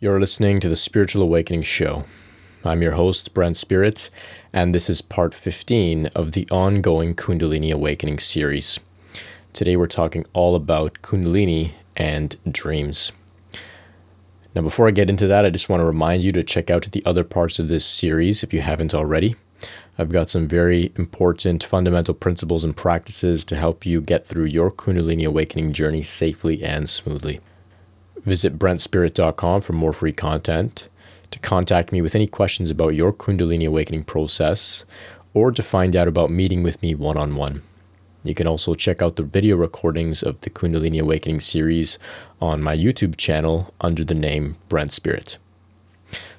You're listening to the Spiritual Awakening Show. I'm your host, Brent Spirit, and this is part 15 of the ongoing Kundalini Awakening series. Today we're talking all about Kundalini and dreams. Now, before I get into that, I just want to remind you to check out the other parts of this series if you haven't already. I've got some very important fundamental principles and practices to help you get through your Kundalini Awakening journey safely and smoothly. Visit brentspirit.com for more free content, to contact me with any questions about your Kundalini awakening process, or to find out about meeting with me one on one. You can also check out the video recordings of the Kundalini Awakening series on my YouTube channel under the name Brent Spirit.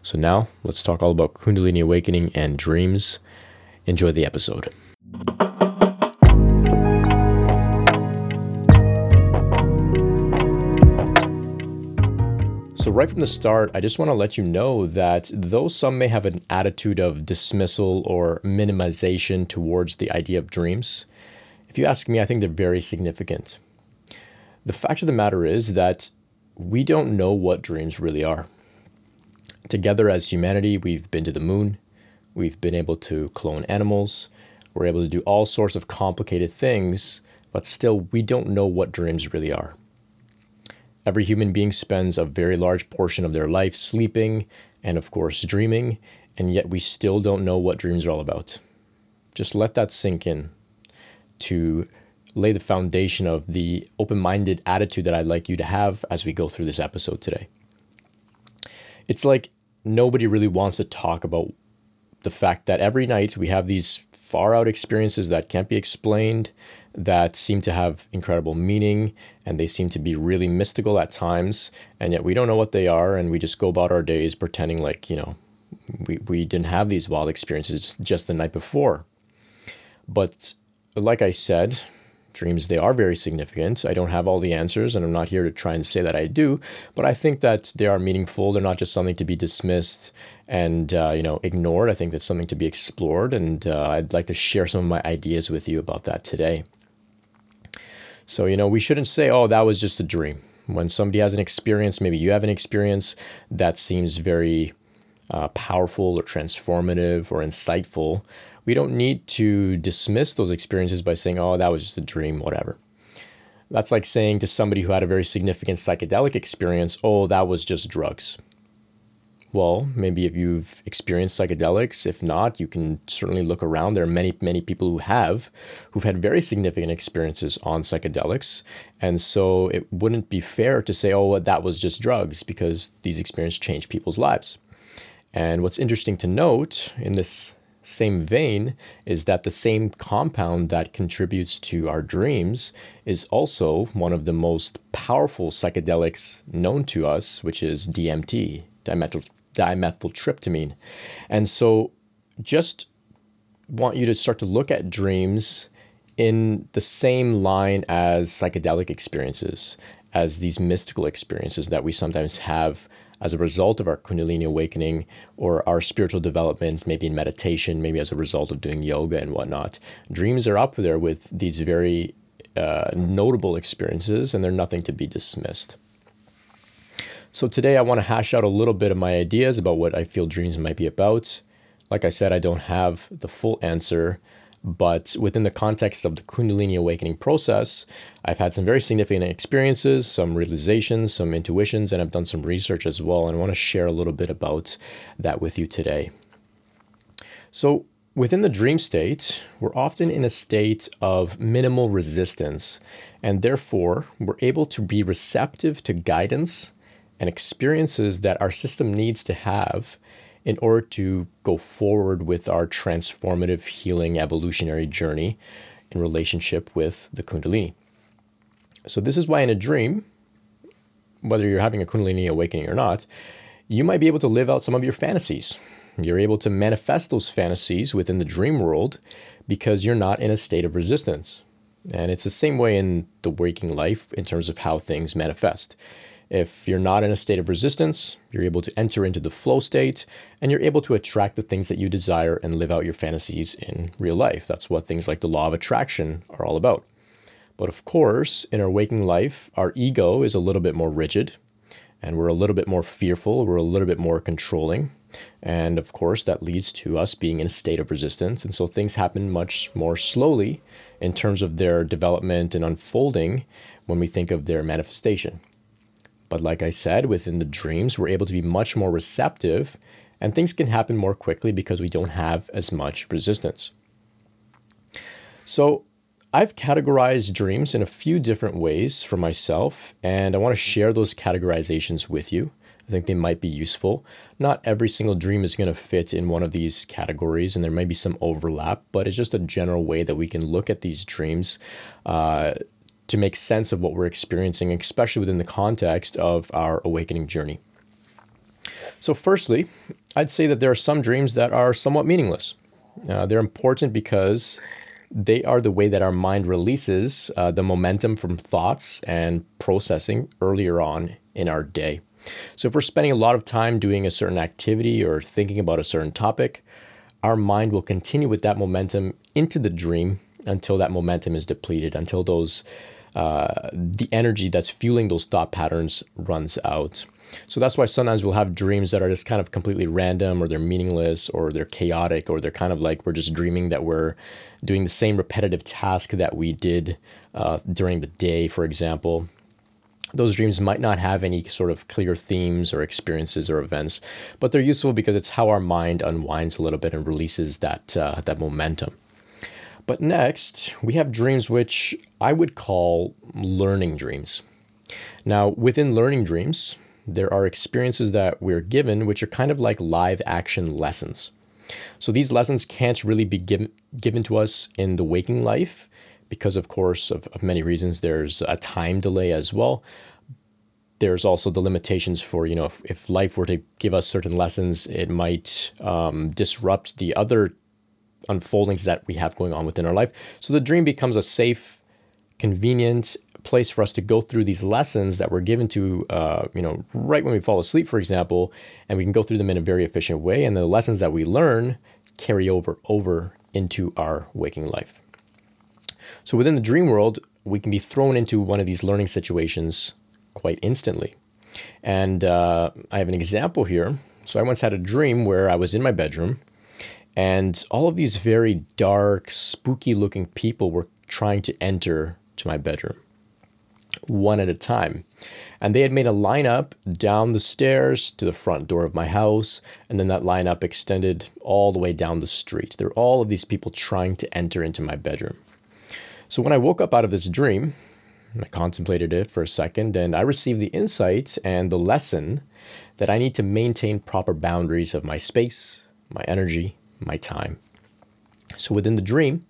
So, now let's talk all about Kundalini Awakening and dreams. Enjoy the episode. So, right from the start, I just want to let you know that though some may have an attitude of dismissal or minimization towards the idea of dreams, if you ask me, I think they're very significant. The fact of the matter is that we don't know what dreams really are. Together as humanity, we've been to the moon, we've been able to clone animals, we're able to do all sorts of complicated things, but still, we don't know what dreams really are. Every human being spends a very large portion of their life sleeping and, of course, dreaming, and yet we still don't know what dreams are all about. Just let that sink in to lay the foundation of the open minded attitude that I'd like you to have as we go through this episode today. It's like nobody really wants to talk about the fact that every night we have these far out experiences that can't be explained, that seem to have incredible meaning, and they seem to be really mystical at times, and yet we don't know what they are, and we just go about our days pretending like, you know, we, we didn't have these wild experiences just, just the night before. But like I said, dreams they are very significant. I don't have all the answers and i'm not here to try and say that i do but i think that they are meaningful. They're not just something to be dismissed and uh, you know ignored. I think that's something to be explored and uh, i'd like to share some of my ideas with you about that today so you know we shouldn't say oh that was just a dream when somebody has an experience maybe you have an experience that seems very uh, powerful or transformative or insightful we don't need to dismiss those experiences by saying, oh, that was just a dream, whatever. That's like saying to somebody who had a very significant psychedelic experience, oh, that was just drugs. Well, maybe if you've experienced psychedelics, if not, you can certainly look around. There are many, many people who have, who've had very significant experiences on psychedelics. And so it wouldn't be fair to say, oh, well, that was just drugs, because these experiences change people's lives. And what's interesting to note in this same vein is that the same compound that contributes to our dreams is also one of the most powerful psychedelics known to us, which is DMT, dimethyl, dimethyltryptamine. And so just want you to start to look at dreams in the same line as psychedelic experiences, as these mystical experiences that we sometimes have as a result of our Kundalini awakening or our spiritual development, maybe in meditation, maybe as a result of doing yoga and whatnot. Dreams are up there with these very uh, notable experiences, and they're nothing to be dismissed. So, today I want to hash out a little bit of my ideas about what I feel dreams might be about. Like I said, I don't have the full answer, but within the context of the Kundalini awakening process, I've had some very significant experiences, some realizations, some intuitions, and I've done some research as well. And I want to share a little bit about that with you today. So, within the dream state, we're often in a state of minimal resistance, and therefore we're able to be receptive to guidance and experiences that our system needs to have in order to go forward with our transformative healing evolutionary journey in relationship with the Kundalini. So, this is why in a dream, whether you're having a Kundalini awakening or not, you might be able to live out some of your fantasies. You're able to manifest those fantasies within the dream world because you're not in a state of resistance. And it's the same way in the waking life in terms of how things manifest. If you're not in a state of resistance, you're able to enter into the flow state and you're able to attract the things that you desire and live out your fantasies in real life. That's what things like the law of attraction are all about. But of course, in our waking life, our ego is a little bit more rigid and we're a little bit more fearful, we're a little bit more controlling. And of course, that leads to us being in a state of resistance. And so things happen much more slowly in terms of their development and unfolding when we think of their manifestation. But like I said, within the dreams, we're able to be much more receptive and things can happen more quickly because we don't have as much resistance. So, I've categorized dreams in a few different ways for myself, and I want to share those categorizations with you. I think they might be useful. Not every single dream is going to fit in one of these categories, and there may be some overlap, but it's just a general way that we can look at these dreams uh, to make sense of what we're experiencing, especially within the context of our awakening journey. So, firstly, I'd say that there are some dreams that are somewhat meaningless. Uh, they're important because they are the way that our mind releases uh, the momentum from thoughts and processing earlier on in our day. So, if we're spending a lot of time doing a certain activity or thinking about a certain topic, our mind will continue with that momentum into the dream until that momentum is depleted, until those uh, the energy that's fueling those thought patterns runs out. So that's why sometimes we'll have dreams that are just kind of completely random or they're meaningless or they're chaotic or they're kind of like we're just dreaming that we're doing the same repetitive task that we did uh, during the day, for example. Those dreams might not have any sort of clear themes or experiences or events, but they're useful because it's how our mind unwinds a little bit and releases that, uh, that momentum. But next, we have dreams which I would call learning dreams. Now, within learning dreams, there are experiences that we're given which are kind of like live action lessons. So these lessons can't really be given, given to us in the waking life because, of course, of, of many reasons. There's a time delay as well. There's also the limitations for, you know, if, if life were to give us certain lessons, it might um, disrupt the other unfoldings that we have going on within our life. So the dream becomes a safe, convenient place for us to go through these lessons that were given to, uh, you know, right when we fall asleep, for example, and we can go through them in a very efficient way. And the lessons that we learn carry over over into our waking life. So within the dream world, we can be thrown into one of these learning situations quite instantly. And uh, I have an example here. So I once had a dream where I was in my bedroom and all of these very dark, spooky looking people were trying to enter to my bedroom one at a time. And they had made a lineup down the stairs to the front door of my house, and then that lineup extended all the way down the street. There were all of these people trying to enter into my bedroom. So when I woke up out of this dream, I contemplated it for a second, and I received the insight and the lesson that I need to maintain proper boundaries of my space, my energy, my time. So within the dream,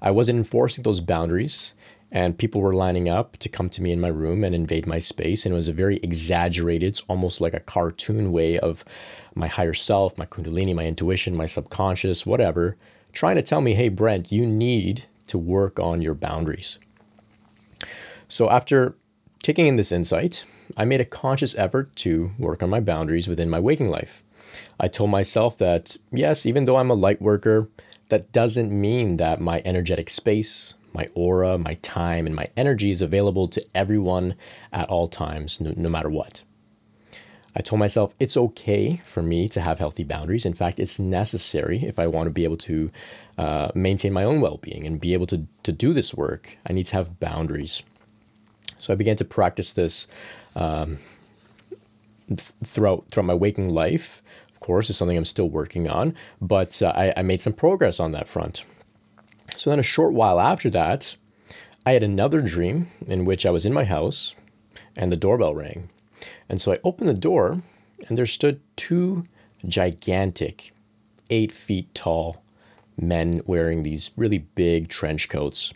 I wasn't enforcing those boundaries, and people were lining up to come to me in my room and invade my space. And it was a very exaggerated, it's almost like a cartoon way of my higher self, my kundalini, my intuition, my subconscious, whatever, trying to tell me, hey, Brent, you need to work on your boundaries. So after taking in this insight, I made a conscious effort to work on my boundaries within my waking life. I told myself that, yes, even though I'm a light worker, that doesn't mean that my energetic space, my aura, my time, and my energy is available to everyone at all times, no, no, matter what. I told myself it's okay for me to have healthy boundaries. In fact, it's necessary if I want to be able to uh, maintain my own well being and be able to, to do this work. I need to have boundaries. So I began to practice this um, throughout, throughout my waking life. Of course, is something I'm still working on, but uh, I, I made some progress on that front. So then, a short while after that, I had another dream in which I was in my house and the doorbell rang. And so I opened the door, and there stood two gigantic, eight feet tall men wearing these really big trench coats.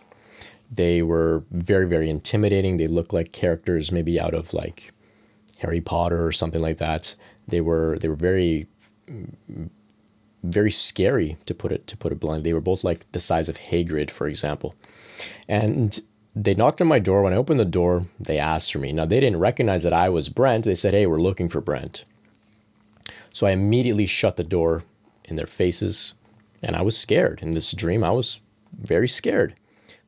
They were very, very intimidating. They looked like characters maybe out of like Harry Potter or something like that. They were they were very very scary to put it to put it bluntly. They were both like the size of Hagrid, for example. And they knocked on my door. When I opened the door, they asked for me. Now they didn't recognize that I was Brent. They said, "Hey, we're looking for Brent." So I immediately shut the door in their faces, and I was scared. In this dream, I was very scared.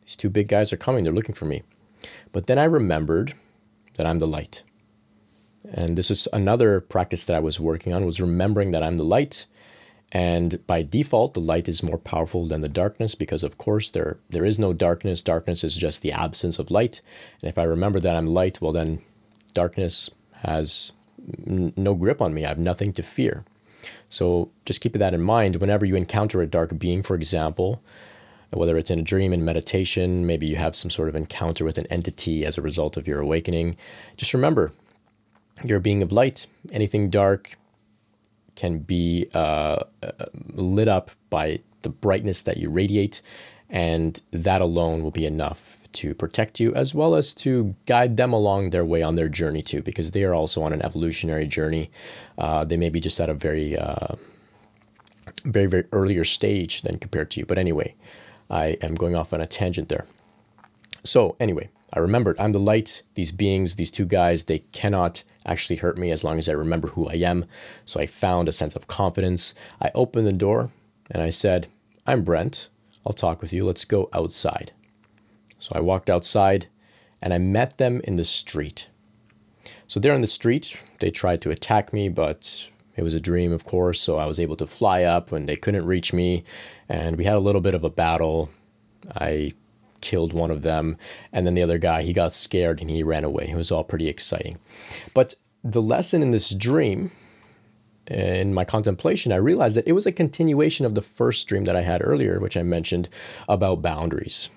These two big guys are coming. They're looking for me. But then I remembered that I'm the light. And this is another practice that I was working on was remembering that I'm the light. And by default, the light is more powerful than the darkness because, of course, there there is no darkness. Darkness is just the absence of light. And if I remember that I'm light, well, then darkness has n- no grip on me. I have nothing to fear. So just keep that in mind whenever you encounter a dark being, for example, whether it's in a dream, in meditation, maybe you have some sort of encounter with an entity as a result of your awakening. Just remember, you're a being of light. Anything dark can be uh, uh, lit up by the brightness that you radiate, and that alone will be enough to protect you as well as to guide them along their way on their journey too, because they are also on an evolutionary journey. Uh, they may be just at a very, uh, very, very earlier stage than compared to you. But anyway, I am going off on a tangent there. So anyway, I remembered I'm the light. These beings, these two guys, they cannot actually hurt me as long as I remember who I am. So I found a sense of confidence. I opened the door and I said, I'm Brent. I'll talk with you. Let's go outside. So I walked outside and I met them in the street. So there in the street, they tried to attack me, but it was a dream, of course. So I was able to fly up when they couldn't reach me. And we had a little bit of a battle. I killed one of them. And then the other guy, he got scared and he ran away. It was all pretty exciting. But the lesson in this dream, in my contemplation, I realized that it was a continuation of the first dream that I had earlier, which I mentioned about boundaries.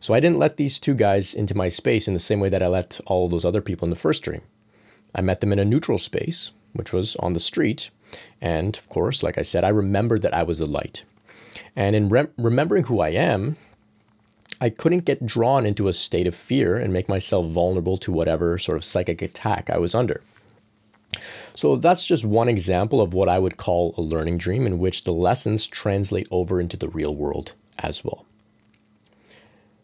So I didn't let these two guys into my space in the same way that I let all those other people in the first dream. I met them in a neutral space, which was on the street. And of course, like I said, I remembered that I was the light. And in re- remembering who I am, I couldn't get drawn into a state of fear and make myself vulnerable to whatever sort of psychic attack I was under. So that's just one example of what I would call a learning dream in which the lessons translate over into the real world as well.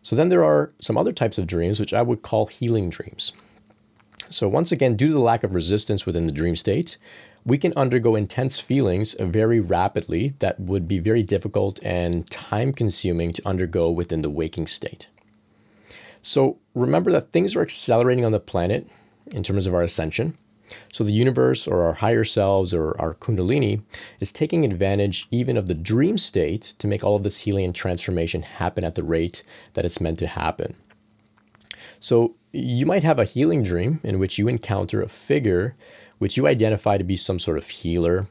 So then there are some other types of dreams which I would call healing dreams. So once again, due to the lack of resistance within the dream state, we can undergo intense feelings very rapidly that would be very difficult and time consuming to undergo within the waking state. So remember that things are accelerating on the planet in terms of our ascension. So the universe or our higher selves or our kundalini is taking advantage even of the dream state to make all of this healing and transformation happen at the rate that it's meant to happen. So you might have a healing dream in which you encounter a figure which you identify to be some sort of healer,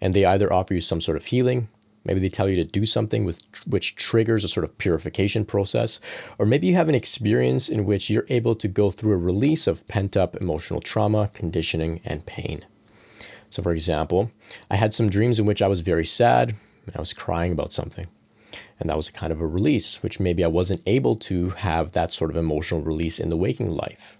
and they either offer you some sort of healing, maybe they tell you to do something with which triggers a sort of purification process, or maybe you have an experience in which you're able to go through a release of pent-up emotional trauma, conditioning, and pain. So for example, I had some dreams in which I was very sad and I was crying about something. And that was a kind of a release, which maybe I wasn't able to have that sort of emotional release in the waking life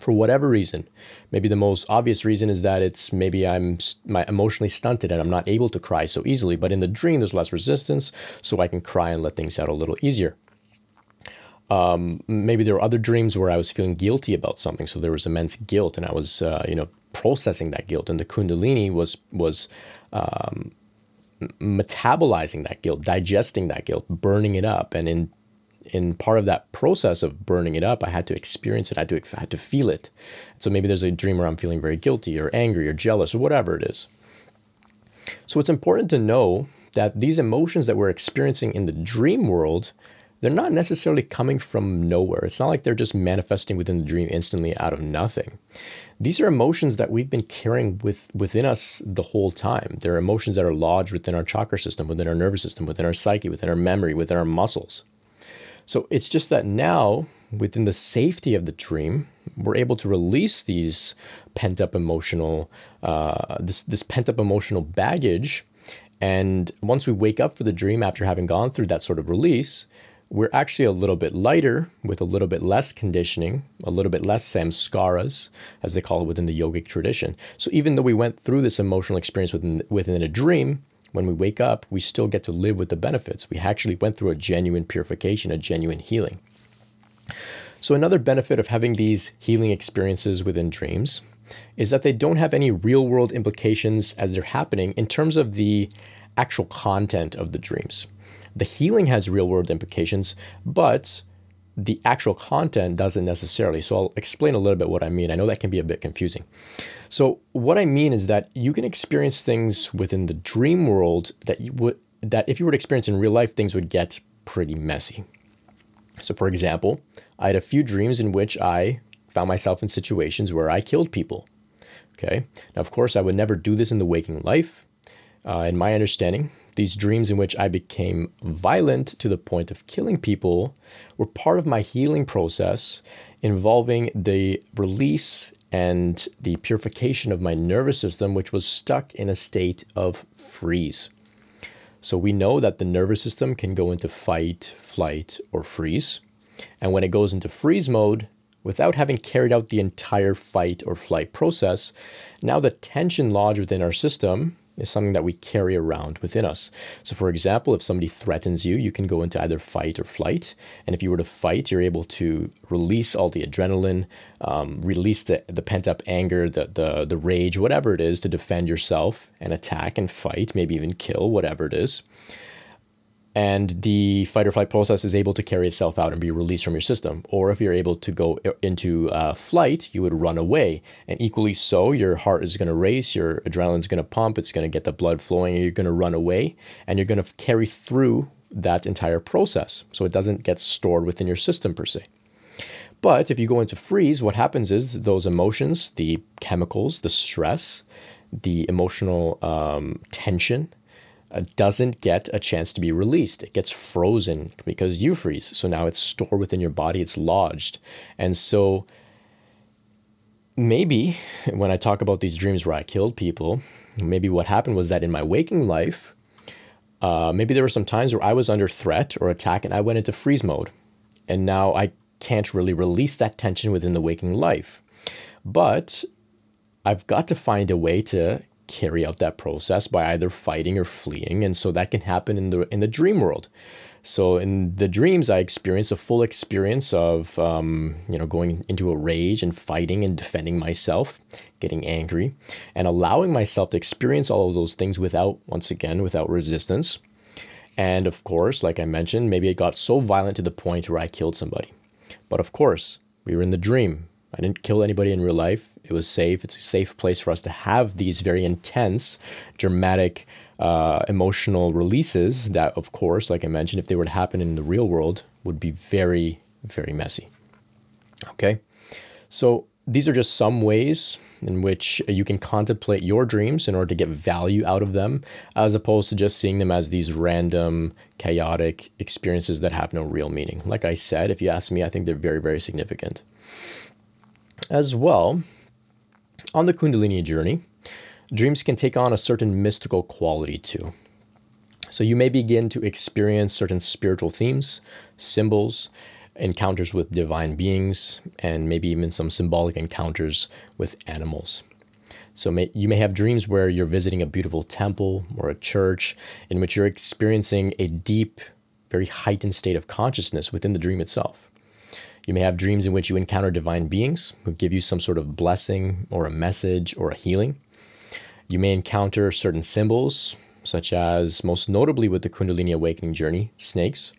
for whatever reason. Maybe the most obvious reason is that it's maybe I'm my emotionally stunted and I'm not able to cry so easily. But in the dream, there's less resistance, so I can cry and let things out a little easier. Um, maybe there were other dreams where I was feeling guilty about something, so there was immense guilt, and I was, uh, you know, processing that guilt, and the Kundalini was was um, metabolizing that guilt, digesting that guilt, burning it up, and in in part of that process of burning it up, I had to experience it. I had to, I had to feel it. So maybe there's a dream where I'm feeling very guilty or angry or jealous or whatever it is. So it's important to know that these emotions that we're experiencing in the dream world, they're not necessarily coming from nowhere. It's not like they're just manifesting within the dream instantly out of nothing. These are emotions that we've been carrying with, within us the whole time. They're emotions that are lodged within our chakra system, within our nervous system, within our psyche, within our memory, within our muscles. So it's just that now, within the safety of the dream, we're able to release these pent up emotional, uh, this this pent up emotional baggage, and once we wake up for the dream after having gone through that sort of release, we're actually a little bit lighter with a little bit less conditioning, a little bit less samskaras, as they call it within the yogic tradition. So even though we went through this emotional experience within within a dream, when we wake up, we still get to live with the benefits. We actually went through a genuine purification, a genuine healing. So, another benefit of having these healing experiences within dreams is that they don't have any real world implications as they're happening in terms of the actual content of the dreams. The healing has real world implications, but the actual content doesn't necessarily. So I'll explain a little bit what I mean. I know that can be a bit confusing. So what I mean is that you can experience things within the dream world that you would that if you were to experience in real life, things would get pretty messy. So for example, I had a few dreams in which I found myself in situations where I killed people. Okay. Now, of course, I would never do this in the waking life. Uh, in my understanding, these dreams in which I became violent to the point of killing people were part of my healing process involving the release and the purification of my nervous system, which was stuck in a state of freeze. So we know that the nervous system can go into fight, flight, or freeze. And when it goes into freeze mode, without having carried out the entire fight or flight process, now the tension lodged within our system is something that we carry around within us. So, for example, if somebody threatens you, you can go into either fight or flight. And if you were to fight, you're able to release all the adrenaline, um, release the, the pent up anger, the, the, the rage, whatever it is to defend yourself and attack and fight, maybe even kill, whatever it is and the fight or flight process is able to carry itself out and be released from your system. Or if you're able to go into uh, flight, you would run away. And equally so, your heart is going to race, your adrenaline is going to pump, it's going to get the blood flowing, and you're going to run away, and you're going to carry through that entire process. So it doesn't get stored within your system per se. But if you go into freeze, what happens is those emotions, the chemicals, the stress, the emotional um, tension, uh, doesn't get a chance to be released. It gets frozen because you freeze. So now it's stored within your body, it's lodged. And so maybe when I talk about these dreams where I killed people, maybe what happened was that in my waking life, uh, maybe there were some times where I was under threat or attack and I went into freeze mode. And now I can't really release that tension within the waking life. But I've got to find a way to carry out that process by either fighting or fleeing and so that can happen in the in the dream world. So in the dreams i experience a full experience of um, you know going into a rage and fighting and defending myself getting angry and allowing myself to experience all of those things without once again without resistance. And of course like i mentioned maybe it got so violent to the point where i killed somebody. But of course we were in the dream I didn't kill anybody in real life. It was safe. It's a safe place for us to have these very intense, dramatic, uh, emotional releases that, of course, like I mentioned, if they were to happen in the real world, would be very, very messy. Okay? So these are just some ways in which you can contemplate your dreams in order to get value out of them, as opposed to just seeing them as these random, chaotic experiences that have no real meaning. Like I said, if you ask me, I think they're very, very significant. As well, on the Kundalini journey, dreams can take on a certain mystical quality too. So you may begin to experience certain spiritual themes, symbols, encounters with divine beings, and maybe even some symbolic encounters with animals. So may, you may have dreams where you're visiting a beautiful temple or a church in which you're experiencing a deep, very heightened state of consciousness within the dream itself. You may have dreams in which you encounter divine beings who give you some sort of blessing or a message or a healing. You may encounter certain symbols, such as, most notably with the Kundalini Awakening journey, snakes.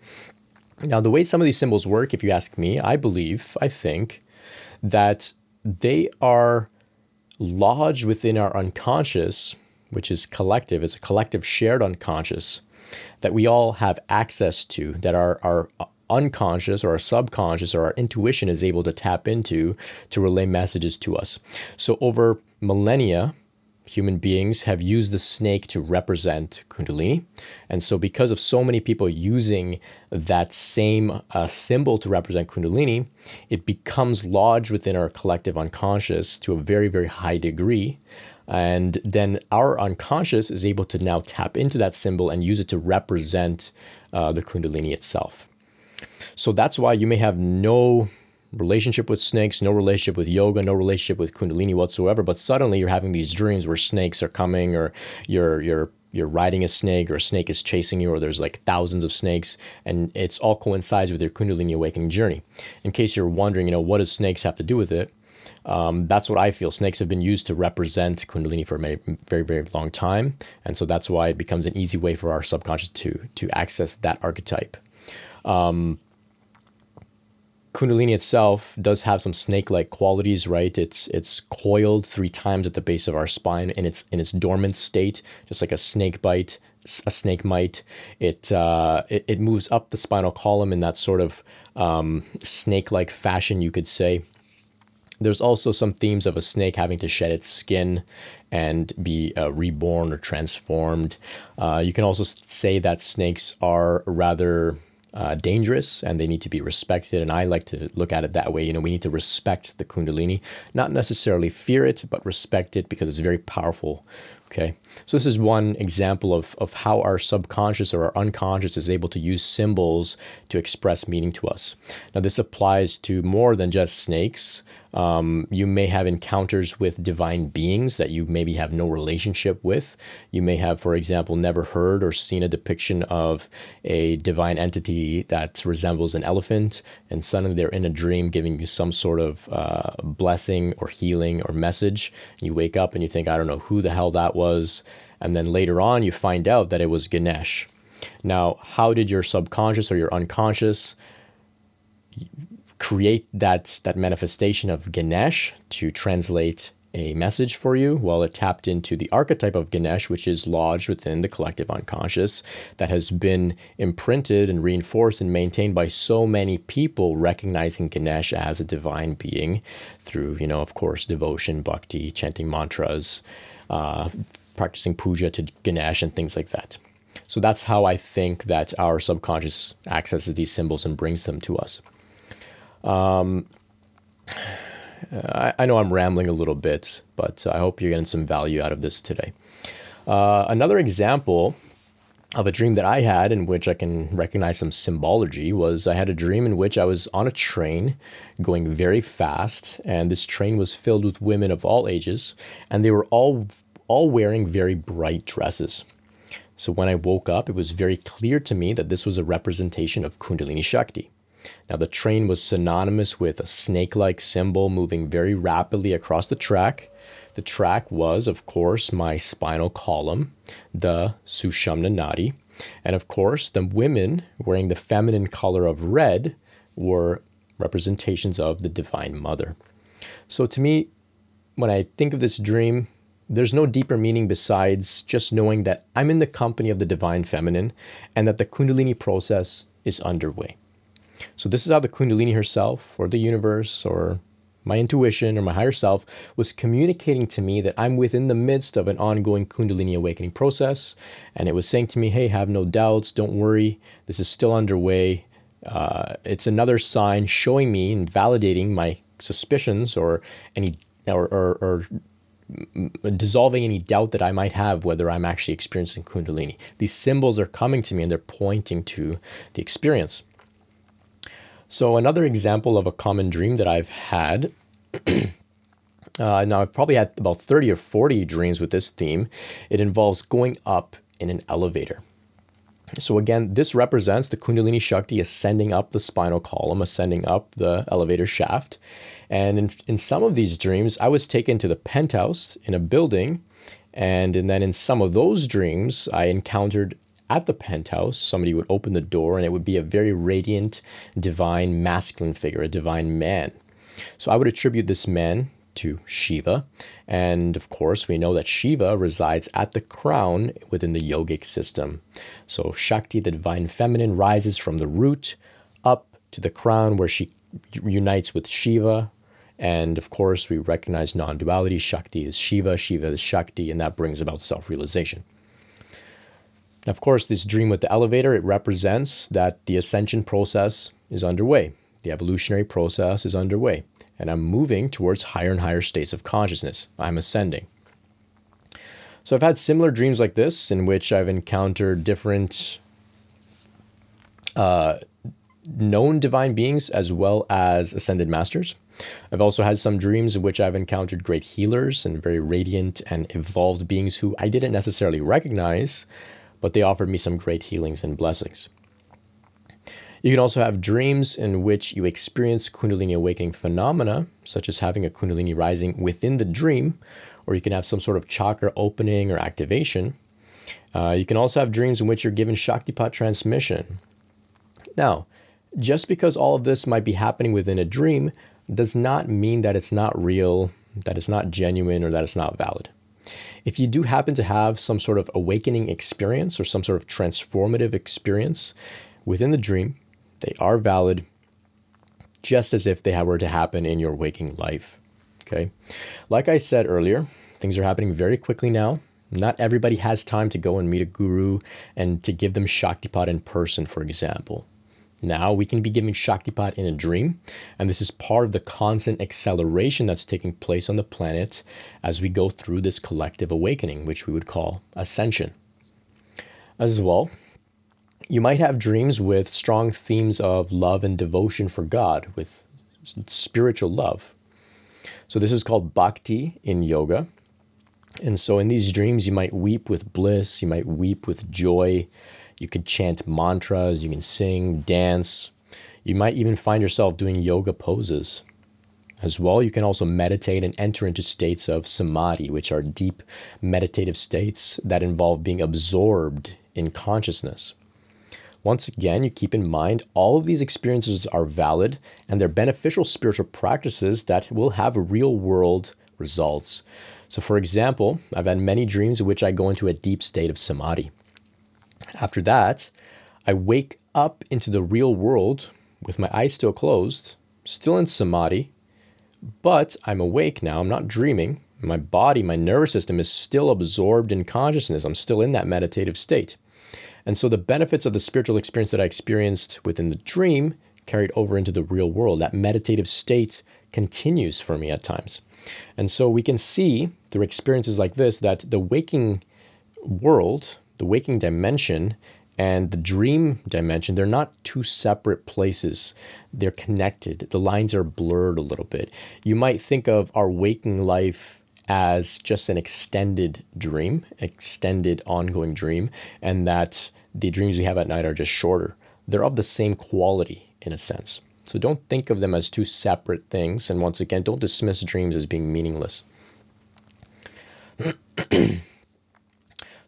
Now, the way some of these symbols work, if you ask me, I believe, I think, that they are lodged within our unconscious, which is collective, it's a collective shared unconscious that we all have access to, that are, are unconscious or our subconscious or our intuition is able to tap into to relay messages to us. So, over millennia, human beings have used the snake to represent Kundalini. And so, because of so many people using that same uh, symbol to represent Kundalini, it becomes lodged within our collective unconscious to a very, very high degree. And then our unconscious is able to now tap into that symbol and use it to represent uh, the Kundalini itself. So that's why you may have no relationship with snakes, no relationship with yoga, no relationship with kundalini whatsoever, but suddenly you're having these dreams where snakes are coming or you're you're you're riding a snake or a snake is chasing you or there's like thousands of snakes and it's all coincides with your kundalini awakening journey. In case you're wondering, you know, what does snakes have to do with it? Um, that's what I feel. Snakes have been used to represent Kundalini for a very, very, very long time, and so that's why it becomes an easy way for our subconscious to to access that archetype. Um, Kundalini itself does have some snake-like qualities, right? It's it's coiled three times at the base of our spine in its in its dormant state, just like a snake bite, a snake might. It uh, it, it moves up the spinal column in that sort of um, snake-like fashion, you could say. There's also some themes of a snake having to shed its skin and be uh, reborn or transformed. Uh, you can also say that snakes are rather uh, dangerous and they need to be respected. And I like to look at it that way. You know, we need to respect the Kundalini, not necessarily fear it, but respect it because it's very powerful. Okay. So this is one example of, of how our subconscious or our unconscious is able to use symbols to express meaning to us. Now, this applies to more than just snakes. Um, you may have encounters with divine beings that you maybe have no relationship with. You may have, for example, never heard or seen a depiction of a divine entity that resembles an elephant, and suddenly they're in a dream giving you some sort of uh, blessing or healing or message. You wake up and you think, I don't know who the hell that was. And then later on, you find out that it was Ganesh. Now, how did your subconscious or your unconscious create that, that manifestation of Ganesh to translate a message for you? Well, it tapped into the archetype of Ganesh, which is lodged within the collective unconscious, that has been imprinted and reinforced and maintained by so many people recognizing Ganesh as a divine being through, you know, of course, devotion, bhakti, chanting mantras, uh, practicing puja to Ganesh, and things like that. So that's how I think that our subconscious accesses these symbols and brings them to us. Um, I, I, know I'm rambling a little bit, but I hope you're getting some value out of this today. Uh, another example of a dream that I had in which I can recognize some symbology was I had a dream in which I was on a train going very fast, and this train was filled with women of all ages, and they were all all wearing very bright dresses. So when I woke up, it was very clear to me that this was a representation of Kundalini Shakti. Now, the train was synonymous with a snake like symbol moving very rapidly across the track. The track was, of course, my spinal column, the Sushumna Nadi. And of course, the women wearing the feminine color of red were representations of the Divine Mother. So to me, when I think of this dream, there's no deeper meaning besides just knowing that I'm in the company of the Divine Feminine and that the Kundalini process is underway. So this is how the Kundalini herself, or the universe, or my intuition, or my higher self was communicating to me that I'm within the midst of an ongoing Kundalini awakening process. And it was saying to me, hey, have no doubts, don't worry, this is still underway. Uh, it's another sign showing me and validating my suspicions or any or, or, or dissolving any doubt that I might have whether I'm actually experiencing Kundalini. These symbols are coming to me and they're pointing to the experience. So, another example of a common dream that I've had. uh, now, I've probably had about 30 or 40 dreams with this theme. It involves going up in an elevator. So, again, this represents the Kundalini Shakti ascending up the spinal column, ascending up the elevator shaft. And in, in some of these dreams, I was taken to the penthouse in a building. And, and then in some of those dreams, I encountered at the penthouse, somebody would open the door and it would be a very radiant, divine, masculine figure, a divine man. So I would attribute this man to Shiva. And of course, we know that Shiva resides at the crown within the yogic system. So Shakti, the divine feminine, rises from the root up to the crown where she unites with Shiva. And of course, we recognize non duality. Shakti is Shiva, Shiva is Shakti, and that brings about self realization. Of course, this dream with the elevator, it represents that the ascension process is underway. The evolutionary process is underway, and I'm moving towards higher and higher states of consciousness. I'm ascending. So I've had similar dreams like this in which I've encountered different uh, known divine beings as well as ascended masters. I've also had some dreams in which I've encountered great healers and very radiant and evolved beings who I didn't necessarily recognize, but they offered me some great healings and blessings. You can also have dreams in which you experience Kundalini awakening phenomena, such as having a Kundalini rising within the dream, or you can have some sort of chakra opening or activation. Uh, you can also have dreams in which you're given Shaktipat transmission. Now, Just because all of this might be happening within a dream does not mean that it's not real, that it's not genuine, or that it's not valid. If you do happen to have some sort of awakening experience or some sort of transformative experience within the dream, they are valid just as if they were to happen in your waking life. Okay. Like I said earlier, things are happening very quickly now. Not everybody has time to go and meet a guru and to give them Shaktipat in person, for example. Now we can be giving Shaktipat in a dream, and this is part of the constant acceleration that's taking place on the planet as we go through this collective awakening, which we would call ascension. As well, you might have dreams with strong themes of love and devotion for God, with spiritual love. So, this is called bhakti in yoga. And so, in these dreams, you might weep with bliss, you might weep with joy, you could chant mantras, you can sing, dance. You might even find yourself doing yoga poses. As well, you can also meditate and enter into states of samadhi, which are deep meditative states that involve being absorbed in consciousness. Once again, you keep in mind all of these experiences are valid and they're beneficial spiritual practices that will have real world results. So, for example, I've had many dreams in which I go into a deep state of samadhi. After that, I wake up into the real world with my eyes still closed, still in samadhi, but I'm awake now. I'm not dreaming. My body, my nervous system is still absorbed in consciousness. I'm still in that meditative state. And so the benefits of the spiritual experience that I experienced within the dream carried over into the real world. That meditative state continues for me at times. And so we can see through experiences like this that the waking world the waking dimension and the dream dimension, they're not two separate places. They're connected. The lines are blurred a little bit. You might think of our waking life as just an extended dream, extended ongoing dream, and that the dreams we have at night are just shorter. They're of the same quality in a sense. So don't think of them as two separate things. And once again, don't dismiss dreams as being meaningless.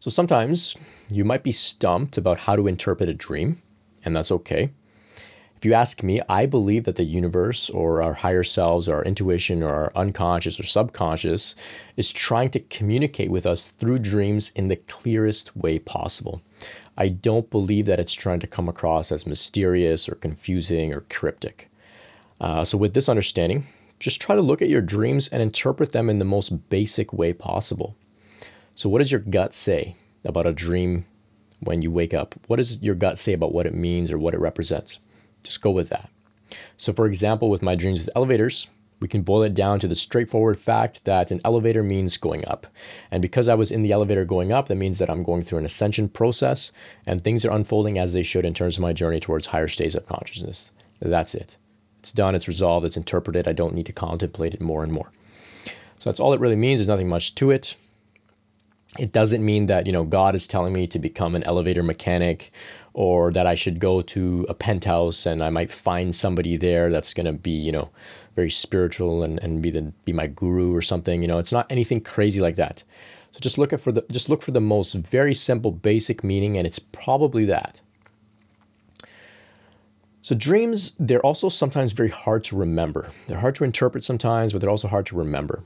So sometimes you might be stumped about how to interpret a dream, and that's okay. If you ask me, I believe that the universe or our higher selves or our intuition or our unconscious or subconscious is trying to communicate with us through dreams in the clearest way possible. I don't believe that it's trying to come across as mysterious or confusing or cryptic. Uh, so, with this understanding, just try to look at your dreams and interpret them in the most basic way possible. So, what does your gut say about a dream when you wake up? What does your gut say about what it means or what it represents? Just go with that. So, for example, with my dreams with elevators, we can boil it down to the straightforward fact that an elevator means going up. And because I was in the elevator going up, that means that I'm going through an ascension process and things are unfolding as they should in terms of my journey towards higher states of consciousness. That's it. It's done, it's resolved, it's interpreted. I don't need to contemplate it more and more. So that's all it really means. There's nothing much to it it doesn't mean that you know god is telling me to become an elevator mechanic or that i should go to a penthouse and i might find somebody there that's going to be you know very spiritual and, and be the be my guru or something you know it's not anything crazy like that. So just look for the just look for the most very simple basic meaning and it's probably that. So dreams they're also sometimes very hard to remember. They're hard to interpret sometimes but they're also hard to remember.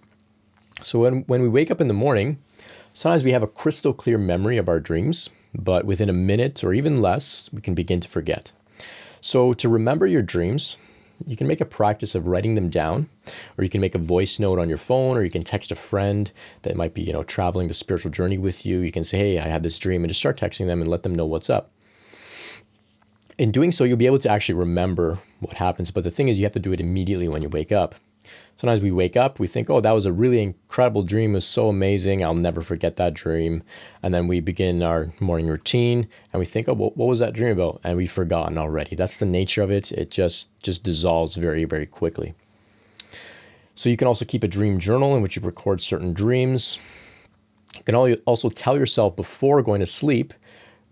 So when, when we wake up in the morning Sometimes we have a crystal clear memory of our dreams, but within a minute or even less, we can begin to forget. So, to remember your dreams, you can make a practice of writing them down, or you can make a voice note on your phone, or you can text a friend that might be, you know, traveling the spiritual journey with you. You can say, "Hey, I had this dream," and just start texting them and let them know what's up. In doing so, you'll be able to actually remember what happens. But the thing is, you have to do it immediately when you wake up. Sometimes we wake up, we think, oh, that was a really incredible dream. It was so amazing. I'll never forget that dream. And then we begin our morning routine and we think, oh, what was that dream about? And we've forgotten already. That's the nature of it. It just, just dissolves very, very quickly. So you can also keep a dream journal in which you record certain dreams. You can also tell yourself before going to sleep,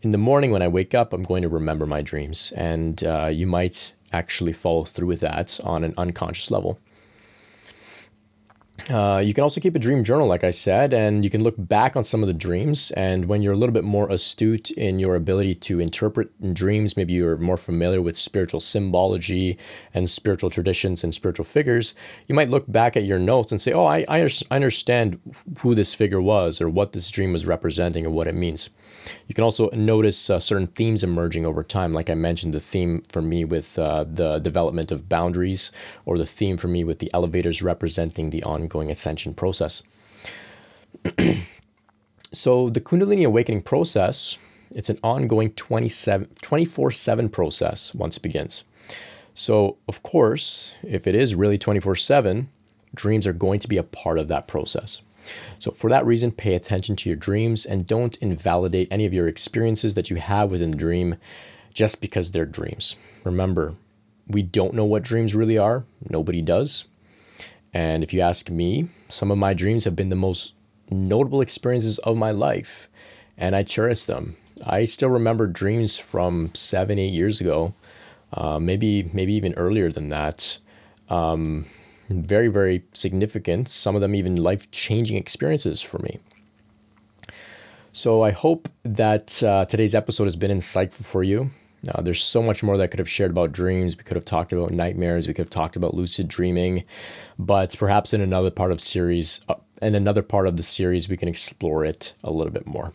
in the morning when I wake up, I'm going to remember my dreams. And uh, you might actually follow through with that on an unconscious level. Uh, you can also keep a dream journal, like I said, and you can look back on some of the dreams. And when you're a little bit more astute in your ability to interpret dreams, maybe you're more familiar with spiritual symbology and spiritual traditions and spiritual figures, you might look back at your notes and say, Oh, I, I understand who this figure was, or what this dream was representing, or what it means. You can also notice uh, certain themes emerging over time. Like I mentioned, the theme for me with uh, the development of boundaries, or the theme for me with the elevators representing the ongoing ascension process. so, the Kundalini awakening process, it's an ongoing 24 7 process once it begins. So, of course, if it is really 24 7, dreams are going to be a part of that process. So, for that reason, pay attention to your dreams and don't invalidate any of your experiences that you have within the dream just because they're dreams. Remember, we don't know what dreams really are, nobody does. And if you ask me, some of my dreams have been the most notable experiences of my life, and I cherish them. I still remember dreams from seven, eight years ago, uh, maybe maybe even earlier than that. Um, very, very significant, some of them even life changing experiences for me. So I hope that uh, today's episode has been insightful for you. Uh, there's so much more that I could have shared about dreams. We could have talked about nightmares. We could have talked about lucid dreaming, but perhaps in another part of series, uh, in another part of the series, we can explore it a little bit more.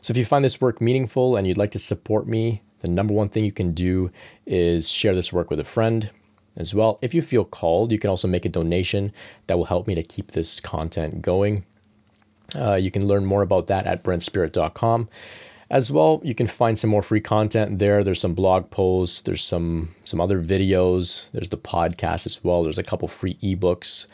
So if you find this work meaningful and you'd like to support me, the number one thing you can do is share this work with a friend as well. If you feel called, you can also make a donation that will help me to keep this content going. Uh, you can learn more about that at brentspirit.com. As well, you can find some more free content there. There's some blog posts, there's some some other videos, there's the podcast as well. There's a couple free ebooks.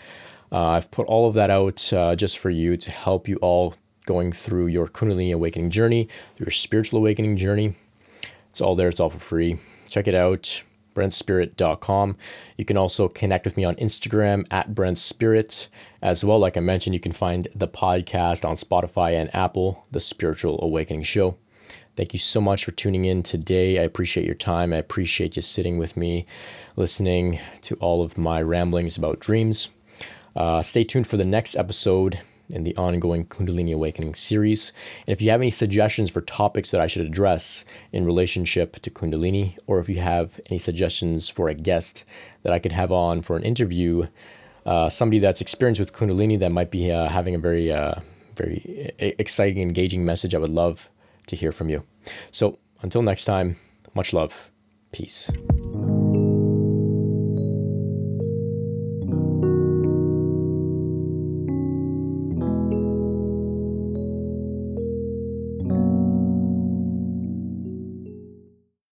Uh, I've put all of that out uh, just for you to help you all going through your Kundalini awakening journey, your spiritual awakening journey. It's all there. It's all for free. Check it out brentspirit.com. You can also connect with me on Instagram at brentspirit. As well, like I mentioned, you can find the podcast on Spotify and Apple, The Spiritual Awakening Show. Thank you so much for tuning in today. I appreciate your time. I appreciate you sitting with me, listening to all of my ramblings about dreams. Uh, stay tuned for the next episode in the ongoing Kundalini Awakening series. And if you have any suggestions for topics that I should address in relationship to Kundalini, or if you have any suggestions for a guest that I could have on for an interview, uh, somebody that's experienced with Kundalini that might be uh, having a very, uh, very exciting, engaging message, I would love to hear from you. So until next time, much love. Peace.